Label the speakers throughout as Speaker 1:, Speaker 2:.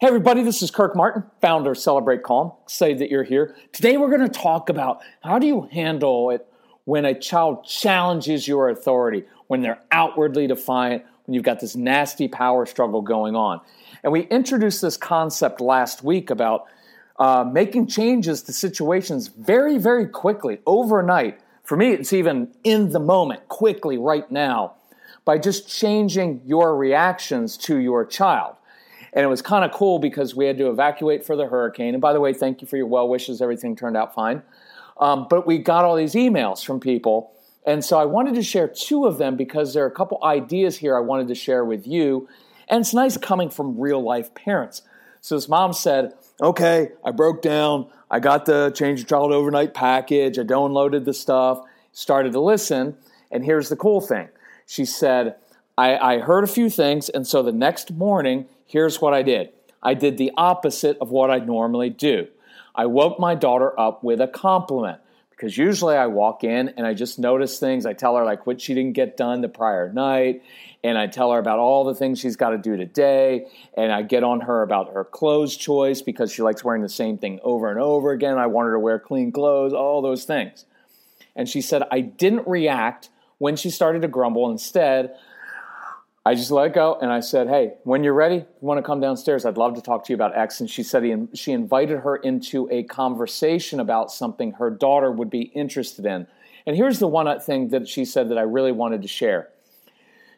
Speaker 1: Hey, everybody, this is Kirk Martin, founder of Celebrate Calm. Excited that you're here. Today, we're going to talk about how do you handle it when a child challenges your authority, when they're outwardly defiant, when you've got this nasty power struggle going on. And we introduced this concept last week about uh, making changes to situations very, very quickly, overnight. For me, it's even in the moment, quickly, right now, by just changing your reactions to your child. And it was kind of cool because we had to evacuate for the hurricane. And by the way, thank you for your well wishes. Everything turned out fine. Um, but we got all these emails from people and so I wanted to share two of them because there are a couple ideas here I wanted to share with you. And it's nice coming from real life parents. So his mom said, Okay, I broke down. I got the Change Your Child Overnight package. I downloaded the stuff, started to listen. And here's the cool thing she said, I, I heard a few things. And so the next morning, here's what I did I did the opposite of what I normally do. I woke my daughter up with a compliment because usually I walk in and I just notice things. I tell her like what she didn't get done the prior night, and I tell her about all the things she's got to do today, and I get on her about her clothes choice because she likes wearing the same thing over and over again. I want her to wear clean clothes, all those things. And she said I didn't react when she started to grumble. Instead, I just let go and I said, Hey, when you're ready, you want to come downstairs? I'd love to talk to you about X. And she said he, she invited her into a conversation about something her daughter would be interested in. And here's the one uh, thing that she said that I really wanted to share.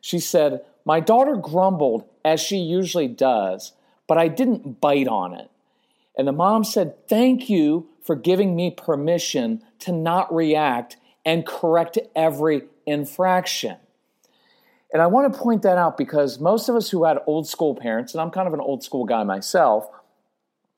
Speaker 1: She said, My daughter grumbled as she usually does, but I didn't bite on it. And the mom said, Thank you for giving me permission to not react and correct every infraction. And I want to point that out because most of us who had old school parents, and I'm kind of an old school guy myself,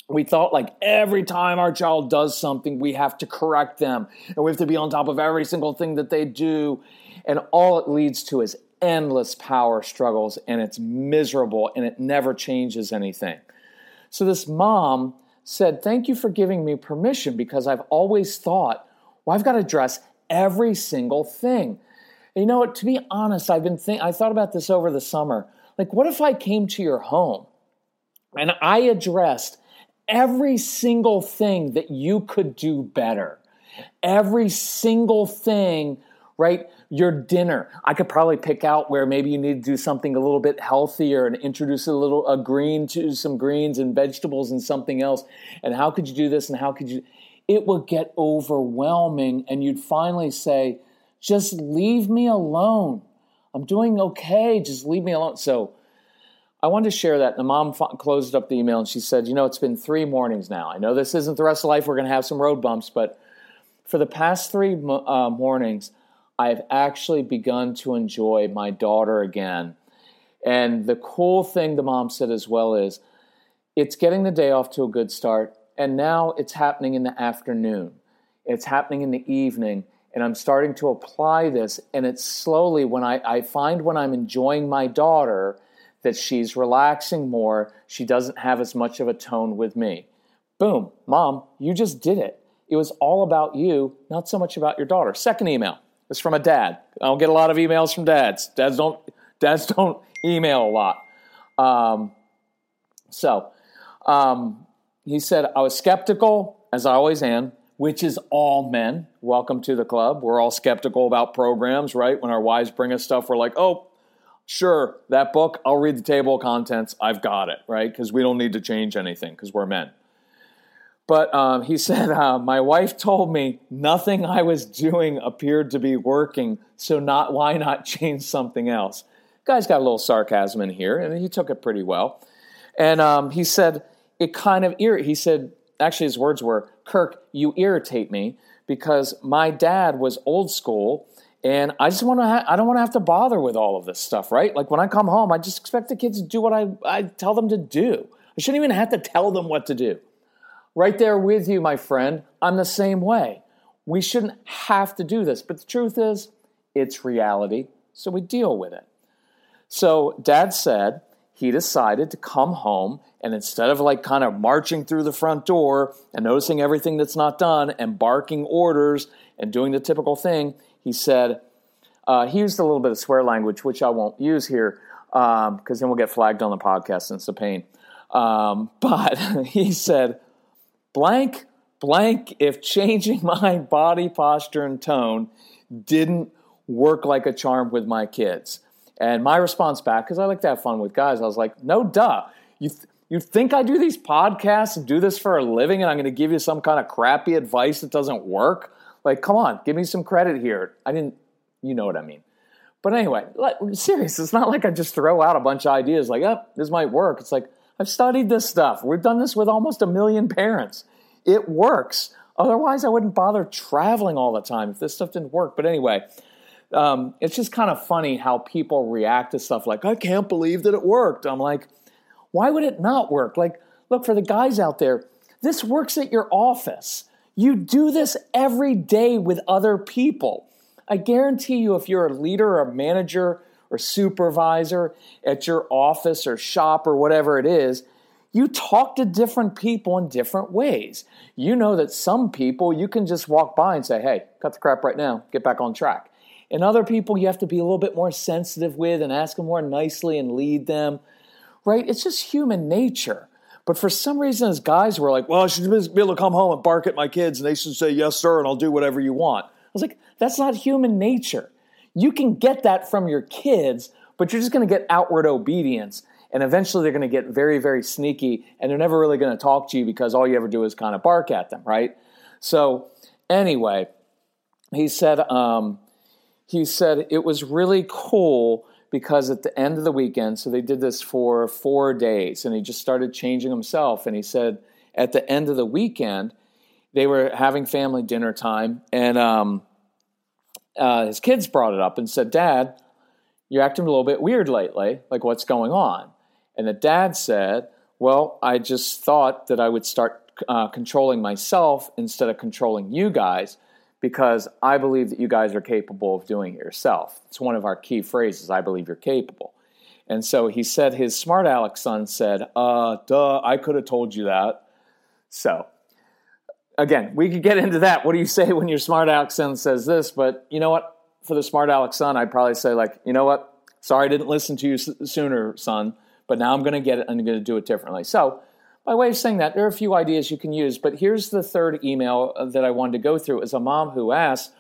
Speaker 1: we thought like every time our child does something, we have to correct them and we have to be on top of every single thing that they do. And all it leads to is endless power struggles and it's miserable and it never changes anything. So this mom said, Thank you for giving me permission because I've always thought, well, I've got to address every single thing. You know what? To be honest, I've been think- I thought about this over the summer. Like, what if I came to your home and I addressed every single thing that you could do better? Every single thing, right? Your dinner. I could probably pick out where maybe you need to do something a little bit healthier and introduce a little a green to some greens and vegetables and something else. And how could you do this and how could you? It would get overwhelming, and you'd finally say, just leave me alone. I'm doing okay. Just leave me alone. So I wanted to share that. The mom closed up the email and she said, You know, it's been three mornings now. I know this isn't the rest of life. We're going to have some road bumps, but for the past three uh, mornings, I've actually begun to enjoy my daughter again. And the cool thing the mom said as well is it's getting the day off to a good start. And now it's happening in the afternoon, it's happening in the evening and I'm starting to apply this. And it's slowly when I, I find when I'm enjoying my daughter that she's relaxing more, she doesn't have as much of a tone with me. Boom, mom, you just did it. It was all about you, not so much about your daughter. Second email is from a dad. I don't get a lot of emails from dads. Dads don't dads don't email a lot. Um, so um, he said, I was skeptical, as I always am, which is all men. Welcome to the club. We're all skeptical about programs, right? When our wives bring us stuff, we're like, oh, sure, that book, I'll read the table of contents. I've got it, right? Because we don't need to change anything because we're men. But um, he said, uh, My wife told me nothing I was doing appeared to be working, so not why not change something else? Guy's got a little sarcasm in here, and he took it pretty well. And um, he said, It kind of. He said, actually, his words were, Kirk, you irritate me because my dad was old school And I just want to, ha- I don't want to have to bother with all of this stuff, right? Like when I come home, I just expect the kids to do what I, I tell them to do. I shouldn't even have to tell them what to do. Right there with you, my friend. I'm the same way. We shouldn't have to do this. But the truth is, it's reality. So we deal with it. So dad said he decided to come home and instead of like kind of marching through the front door and noticing everything that's not done and barking orders and doing the typical thing, he said, uh, he used a little bit of swear language, which I won't use here because um, then we'll get flagged on the podcast and it's a pain. Um, but he said, blank, blank, if changing my body posture and tone didn't work like a charm with my kids. And my response back, because I like to have fun with guys, I was like, no duh. You, th- you think I do these podcasts and do this for a living and I'm going to give you some kind of crappy advice that doesn't work? Like, come on, give me some credit here. I didn't, you know what I mean. But anyway, like, serious, it's not like I just throw out a bunch of ideas like, oh, this might work. It's like, I've studied this stuff. We've done this with almost a million parents. It works. Otherwise, I wouldn't bother traveling all the time if this stuff didn't work. But anyway, um, it's just kind of funny how people react to stuff like, I can't believe that it worked. I'm like, why would it not work? Like, look, for the guys out there, this works at your office. You do this every day with other people. I guarantee you, if you're a leader or a manager or supervisor at your office or shop or whatever it is, you talk to different people in different ways. You know that some people you can just walk by and say, hey, cut the crap right now, get back on track. And other people you have to be a little bit more sensitive with and ask them more nicely and lead them, right? It's just human nature. But for some reason, as guys, we're like, well, I should be able to come home and bark at my kids and they should say, yes, sir, and I'll do whatever you want. I was like, that's not human nature. You can get that from your kids, but you're just going to get outward obedience. And eventually they're going to get very, very sneaky and they're never really going to talk to you because all you ever do is kind of bark at them, right? So, anyway, he said, um, he said it was really cool because at the end of the weekend, so they did this for four days, and he just started changing himself. And he said at the end of the weekend, they were having family dinner time, and um, uh, his kids brought it up and said, Dad, you're acting a little bit weird lately. Like, what's going on? And the dad said, Well, I just thought that I would start uh, controlling myself instead of controlling you guys because I believe that you guys are capable of doing it yourself. It's one of our key phrases I believe you're capable. And so he said his smart Alex son said, uh, duh, I could have told you that. So, again, we could get into that. What do you say when your smart Alex son says this? But you know what? For the smart Alex son, I'd probably say, like, you know what? Sorry I didn't listen to you sooner, son, but now I'm going to get it and I'm going to do it differently. So, by way of saying that, there are a few ideas you can use, but here's the third email that I wanted to go through. Is a mom who asked,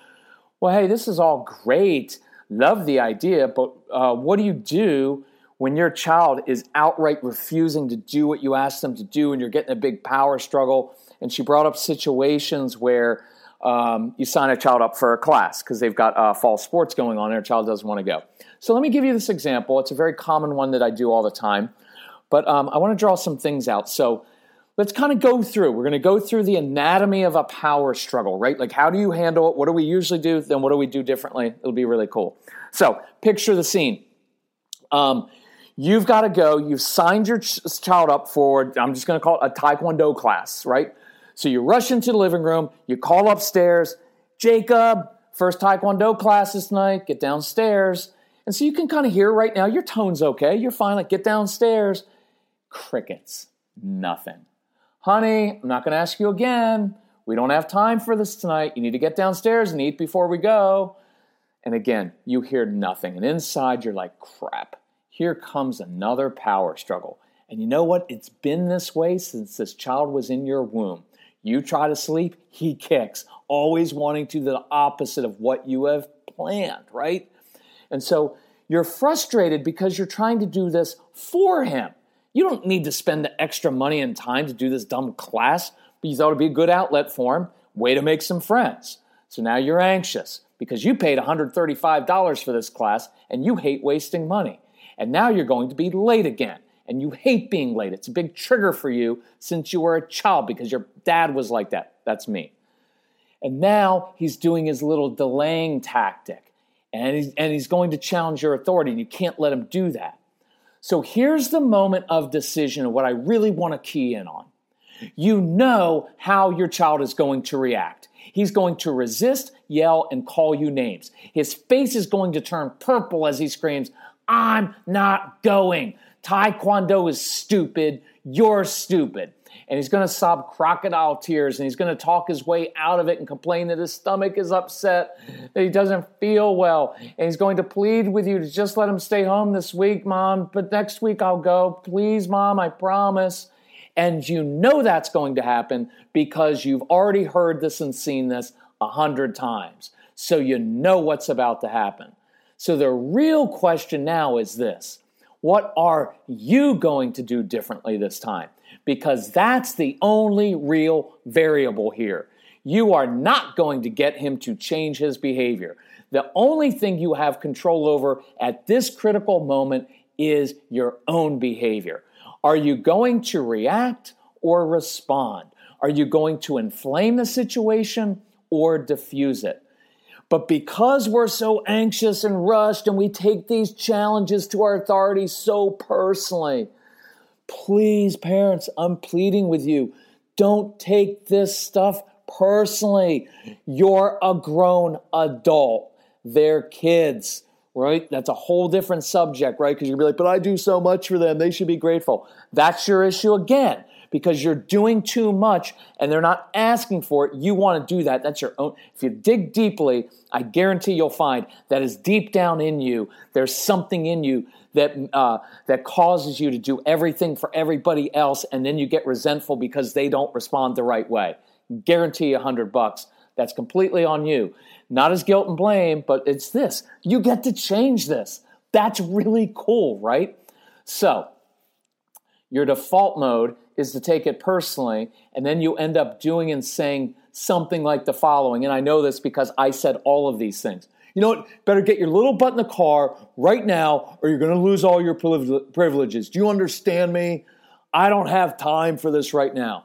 Speaker 1: Well, hey, this is all great. Love the idea, but uh, what do you do when your child is outright refusing to do what you ask them to do and you're getting a big power struggle? And she brought up situations where um, you sign a child up for a class because they've got uh, fall sports going on and their child doesn't want to go. So let me give you this example. It's a very common one that I do all the time. But um, I want to draw some things out. So let's kind of go through. We're going to go through the anatomy of a power struggle, right? Like, how do you handle it? What do we usually do? Then what do we do differently? It'll be really cool. So, picture the scene. Um, you've got to go. You've signed your ch- child up for, I'm just going to call it a Taekwondo class, right? So you rush into the living room, you call upstairs, Jacob, first Taekwondo class this night, get downstairs. And so you can kind of hear right now, your tone's okay, you're fine, like get downstairs. Crickets. Nothing. Honey, I'm not going to ask you again. We don't have time for this tonight. You need to get downstairs and eat before we go. And again, you hear nothing. And inside, you're like, crap. Here comes another power struggle. And you know what? It's been this way since this child was in your womb. You try to sleep, he kicks, always wanting to do the opposite of what you have planned, right? And so you're frustrated because you're trying to do this for him. You don't need to spend the extra money and time to do this dumb class, but you thought it'd be a good outlet for him. Way to make some friends. So now you're anxious because you paid $135 for this class and you hate wasting money. And now you're going to be late again and you hate being late. It's a big trigger for you since you were a child because your dad was like that. That's me. And now he's doing his little delaying tactic. and he's, and he's going to challenge your authority, and you can't let him do that. So here's the moment of decision what I really want to key in on. You know how your child is going to react. He's going to resist, yell, and call you names. His face is going to turn purple as he screams, I'm not going. Taekwondo is stupid. You're stupid. And he's going to sob crocodile tears and he's going to talk his way out of it and complain that his stomach is upset, that he doesn't feel well. And he's going to plead with you to just let him stay home this week, mom, but next week I'll go. Please, mom, I promise. And you know that's going to happen because you've already heard this and seen this a hundred times. So you know what's about to happen. So the real question now is this What are you going to do differently this time? Because that's the only real variable here. You are not going to get him to change his behavior. The only thing you have control over at this critical moment is your own behavior. Are you going to react or respond? Are you going to inflame the situation or diffuse it? But because we're so anxious and rushed and we take these challenges to our authority so personally, please, parents, I'm pleading with you. Don't take this stuff personally. You're a grown adult. They're kids right? That's a whole different subject, right? Because you're be like, but I do so much for them. They should be grateful. That's your issue again because you're doing too much and they're not asking for it. You want to do that. That's your own. If you dig deeply, I guarantee you'll find that is deep down in you. There's something in you that uh, that causes you to do everything for everybody else, and then you get resentful because they don't respond the right way. Guarantee a hundred bucks. That's completely on you. Not as guilt and blame, but it's this. You get to change this. That's really cool, right? So, your default mode is to take it personally, and then you end up doing and saying something like the following. And I know this because I said all of these things. You know what? Better get your little butt in the car right now, or you're going to lose all your privileges. Do you understand me? I don't have time for this right now.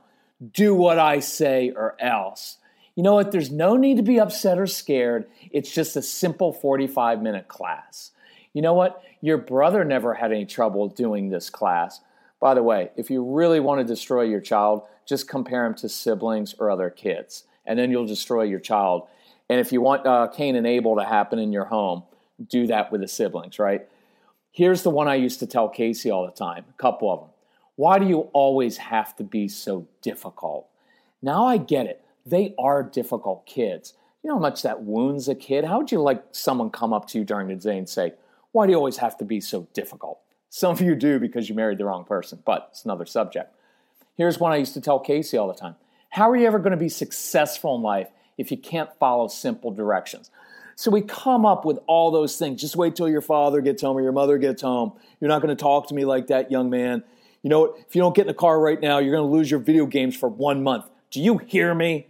Speaker 1: Do what I say, or else. You know what? There's no need to be upset or scared. It's just a simple 45 minute class. You know what? Your brother never had any trouble doing this class. By the way, if you really want to destroy your child, just compare him to siblings or other kids, and then you'll destroy your child. And if you want uh, Cain and Abel to happen in your home, do that with the siblings, right? Here's the one I used to tell Casey all the time, a couple of them. Why do you always have to be so difficult? Now I get it they are difficult kids. You know how much that wounds a kid? How would you like someone come up to you during the day and say, Why do you always have to be so difficult? Some of you do because you married the wrong person, but it's another subject. Here's one I used to tell Casey all the time How are you ever going to be successful in life if you can't follow simple directions? So we come up with all those things. Just wait till your father gets home or your mother gets home. You're not going to talk to me like that, young man. You know, if you don't get in the car right now, you're going to lose your video games for one month. Do you hear me?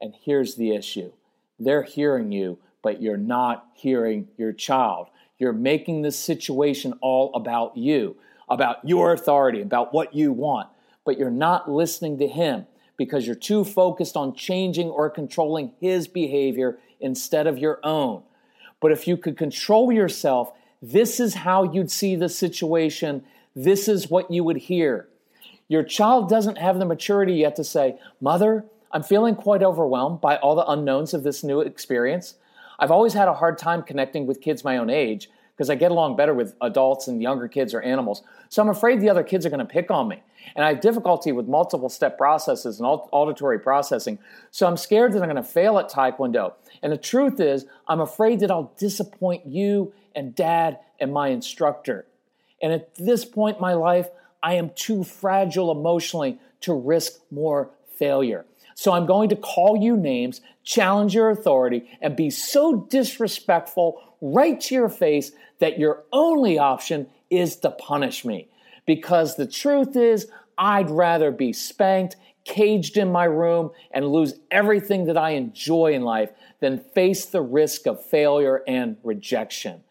Speaker 1: And here's the issue they're hearing you, but you're not hearing your child. You're making this situation all about you, about your authority, about what you want, but you're not listening to him because you're too focused on changing or controlling his behavior instead of your own. But if you could control yourself, this is how you'd see the situation. This is what you would hear. Your child doesn't have the maturity yet to say, Mother, I'm feeling quite overwhelmed by all the unknowns of this new experience. I've always had a hard time connecting with kids my own age because I get along better with adults and younger kids or animals. So I'm afraid the other kids are going to pick on me. And I have difficulty with multiple step processes and auditory processing. So I'm scared that I'm going to fail at Taekwondo. And the truth is, I'm afraid that I'll disappoint you and dad and my instructor. And at this point in my life, I am too fragile emotionally to risk more failure. So I'm going to call you names, challenge your authority, and be so disrespectful right to your face that your only option is to punish me. Because the truth is, I'd rather be spanked, caged in my room, and lose everything that I enjoy in life than face the risk of failure and rejection.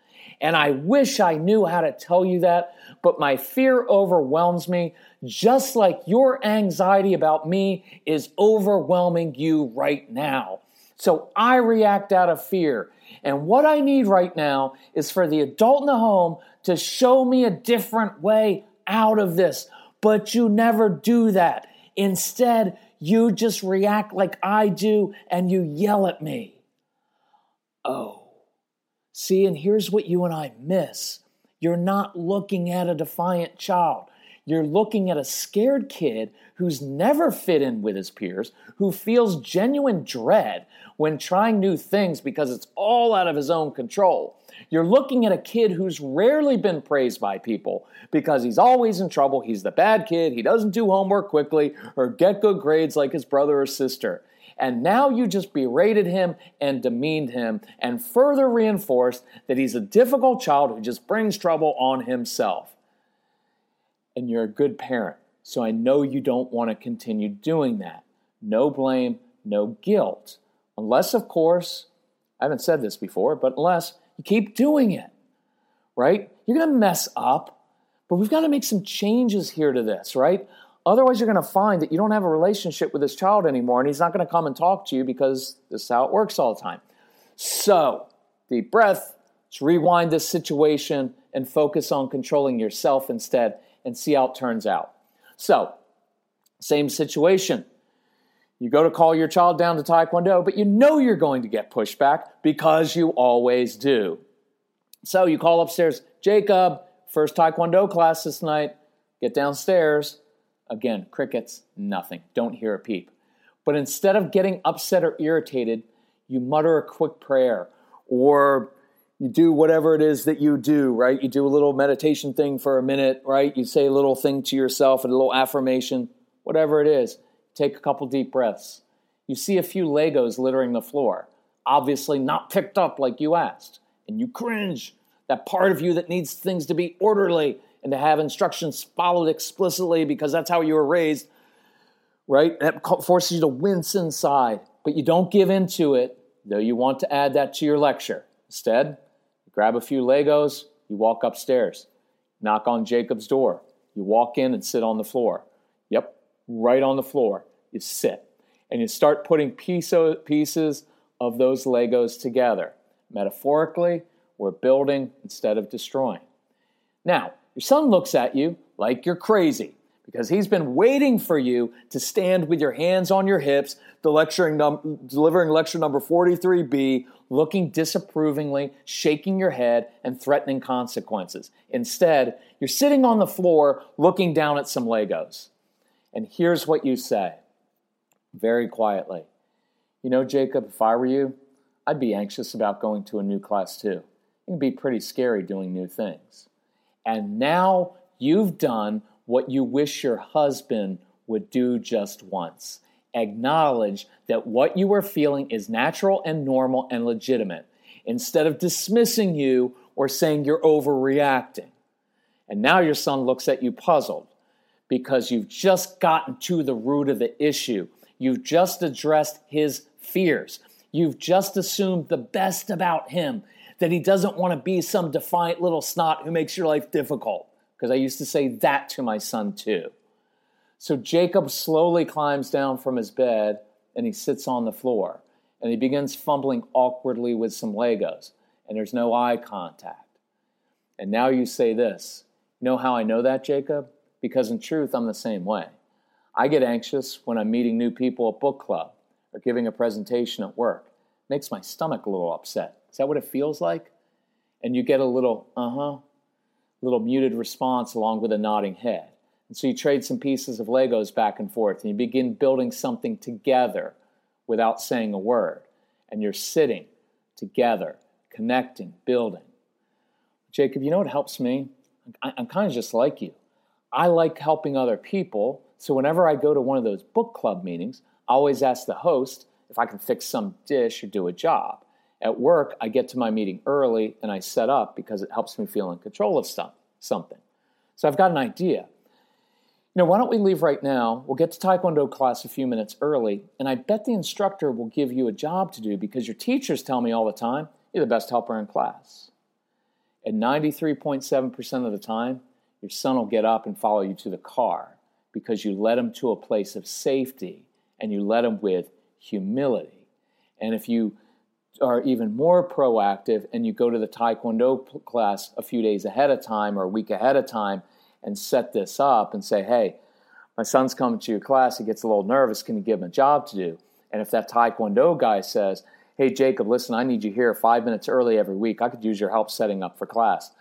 Speaker 1: And I wish I knew how to tell you that, but my fear overwhelms me, just like your anxiety about me is overwhelming you right now. So I react out of fear. And what I need right now is for the adult in the home to show me a different way out of this. But you never do that. Instead, you just react like I do and you yell at me. Oh. See, and here's what you and I miss you're not looking at a defiant child. You're looking at a scared kid who's never fit in with his peers, who feels genuine dread when trying new things because it's all out of his own control. You're looking at a kid who's rarely been praised by people because he's always in trouble. He's the bad kid. He doesn't do homework quickly or get good grades like his brother or sister. And now you just berated him and demeaned him and further reinforced that he's a difficult child who just brings trouble on himself. And you're a good parent, so I know you don't want to continue doing that. No blame, no guilt. Unless, of course, I haven't said this before, but unless you keep doing it, right? You're going to mess up, but we've got to make some changes here to this, right? Otherwise, you're going to find that you don't have a relationship with this child anymore, and he's not going to come and talk to you because this is how it works all the time. So, deep breath, let's rewind this situation and focus on controlling yourself instead and see how it turns out. So, same situation. You go to call your child down to Taekwondo, but you know you're going to get pushback because you always do. So you call upstairs, Jacob, first Taekwondo class this night. Get downstairs. Again, crickets, nothing. Don't hear a peep. But instead of getting upset or irritated, you mutter a quick prayer or you do whatever it is that you do, right? You do a little meditation thing for a minute, right? You say a little thing to yourself, a little affirmation, whatever it is. Take a couple deep breaths. You see a few Legos littering the floor, obviously not picked up like you asked, and you cringe. That part of you that needs things to be orderly and to have instructions followed explicitly because that's how you were raised, right? That forces you to wince inside, but you don't give in to it, though you want to add that to your lecture. Instead, grab a few Legos, you walk upstairs, knock on Jacob's door, you walk in and sit on the floor. Yep, right on the floor. You sit and you start putting pieces of those Legos together. Metaphorically, we're building instead of destroying. Now, your son looks at you like you're crazy because he's been waiting for you to stand with your hands on your hips, num- delivering lecture number 43B, looking disapprovingly, shaking your head, and threatening consequences. Instead, you're sitting on the floor looking down at some Legos. And here's what you say very quietly You know, Jacob, if I were you, I'd be anxious about going to a new class too. It can be pretty scary doing new things. And now you've done what you wish your husband would do just once. Acknowledge that what you are feeling is natural and normal and legitimate instead of dismissing you or saying you're overreacting. And now your son looks at you puzzled because you've just gotten to the root of the issue. You've just addressed his fears. You've just assumed the best about him, that he doesn't want to be some defiant little snot who makes your life difficult. Because I used to say that to my son too. So Jacob slowly climbs down from his bed and he sits on the floor and he begins fumbling awkwardly with some Legos and there's no eye contact. And now you say this. You know how I know that, Jacob? because in truth, I'm the same way. I get anxious when I'm meeting new people at book club or giving a presentation at work. It makes my stomach a little upset. Is that what it feels like? And you get a little, uh huh, little muted response along with a nodding head. And so you trade some pieces of Legos back and forth and you begin building something together without saying a word. And you're sitting together, connecting, building. Jacob, you know what helps me? I'm kind of just like you. I like helping other people. So whenever I go to one of those book club meetings, I always ask the host if I can fix some dish or do a job. At work, I get to my meeting early and I set up because it helps me feel in control of stuff, something. So I've got an idea. You know, why don't we leave right now? We'll get to Taekwondo class a few minutes early, and I bet the instructor will give you a job to do because your teachers tell me all the time you're the best helper in class. And 93.7% of the time, your son will get up and follow you to the car because you led him to a place of safety and you led him with humility. And if you are even more proactive and you go to the Taekwondo class a few days ahead of time or a week ahead of time and set this up and say, hey, my son's coming to your class, he gets a little nervous, can you give him a job to do? And if that Taekwondo guy says, hey, Jacob, listen, I need you here five minutes early every week, I could use your help setting up for class.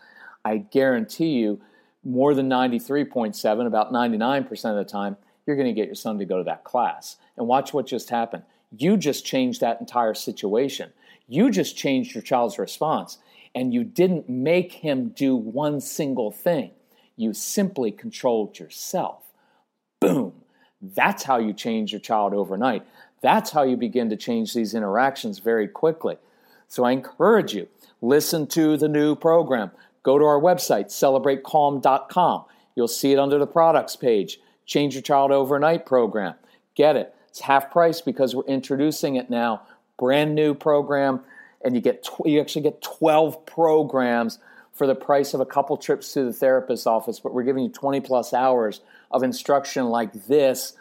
Speaker 1: I guarantee you, more than 93.7, about 99% of the time, you're going to get your son to go to that class. And watch what just happened. You just changed that entire situation. You just changed your child's response. And you didn't make him do one single thing. You simply controlled yourself. Boom. That's how you change your child overnight. That's how you begin to change these interactions very quickly. So I encourage you, listen to the new program. Go to our website, celebratecalm.com. You'll see it under the products page. Change Your Child Overnight program. Get it. It's half price because we're introducing it now. Brand new program, and you get tw- you actually get 12 programs for the price of a couple trips to the therapist's office, but we're giving you 20 plus hours of instruction like this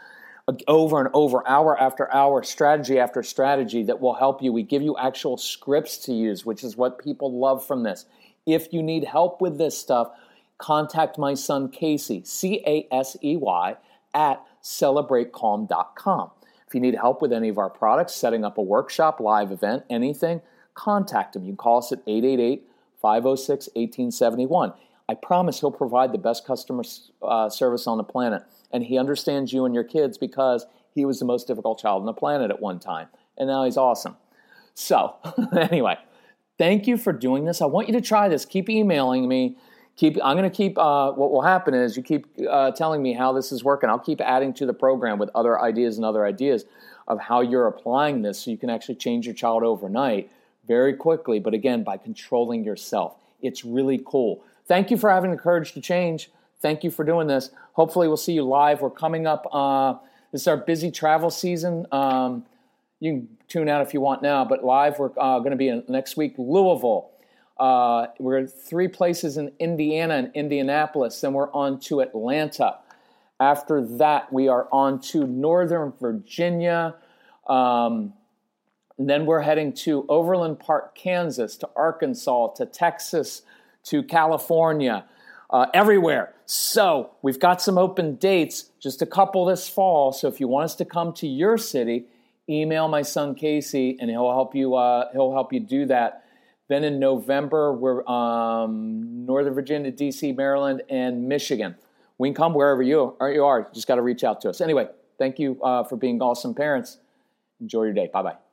Speaker 1: over and over, hour after hour, strategy after strategy that will help you. We give you actual scripts to use, which is what people love from this. If you need help with this stuff, contact my son Casey, C A S E Y, at celebratecalm.com. If you need help with any of our products, setting up a workshop, live event, anything, contact him. You can call us at 888 506 1871. I promise he'll provide the best customer uh, service on the planet. And he understands you and your kids because he was the most difficult child on the planet at one time. And now he's awesome. So, anyway, thank you for doing this. I want you to try this. Keep emailing me. Keep. I'm going to keep. Uh, what will happen is you keep uh, telling me how this is working. I'll keep adding to the program with other ideas and other ideas of how you're applying this, so you can actually change your child overnight very quickly. But again, by controlling yourself, it's really cool. Thank you for having the courage to change. Thank you for doing this. Hopefully, we'll see you live. We're coming up. Uh, this is our busy travel season. Um, you can tune out if you want now, but live, we're uh, going to be in, next week, Louisville. Uh, we're three places in Indiana and Indianapolis. Then we're on to Atlanta. After that, we are on to Northern Virginia. Um, then we're heading to Overland Park, Kansas, to Arkansas, to Texas, to California, uh, everywhere. So we've got some open dates, just a couple this fall. So if you want us to come to your city, email my son Casey, and he'll help you. Uh, he'll help you do that. Then in November, we're um, Northern Virginia, D.C., Maryland, and Michigan. We can come wherever you are. You are. just got to reach out to us. Anyway, thank you uh, for being awesome parents. Enjoy your day. Bye bye.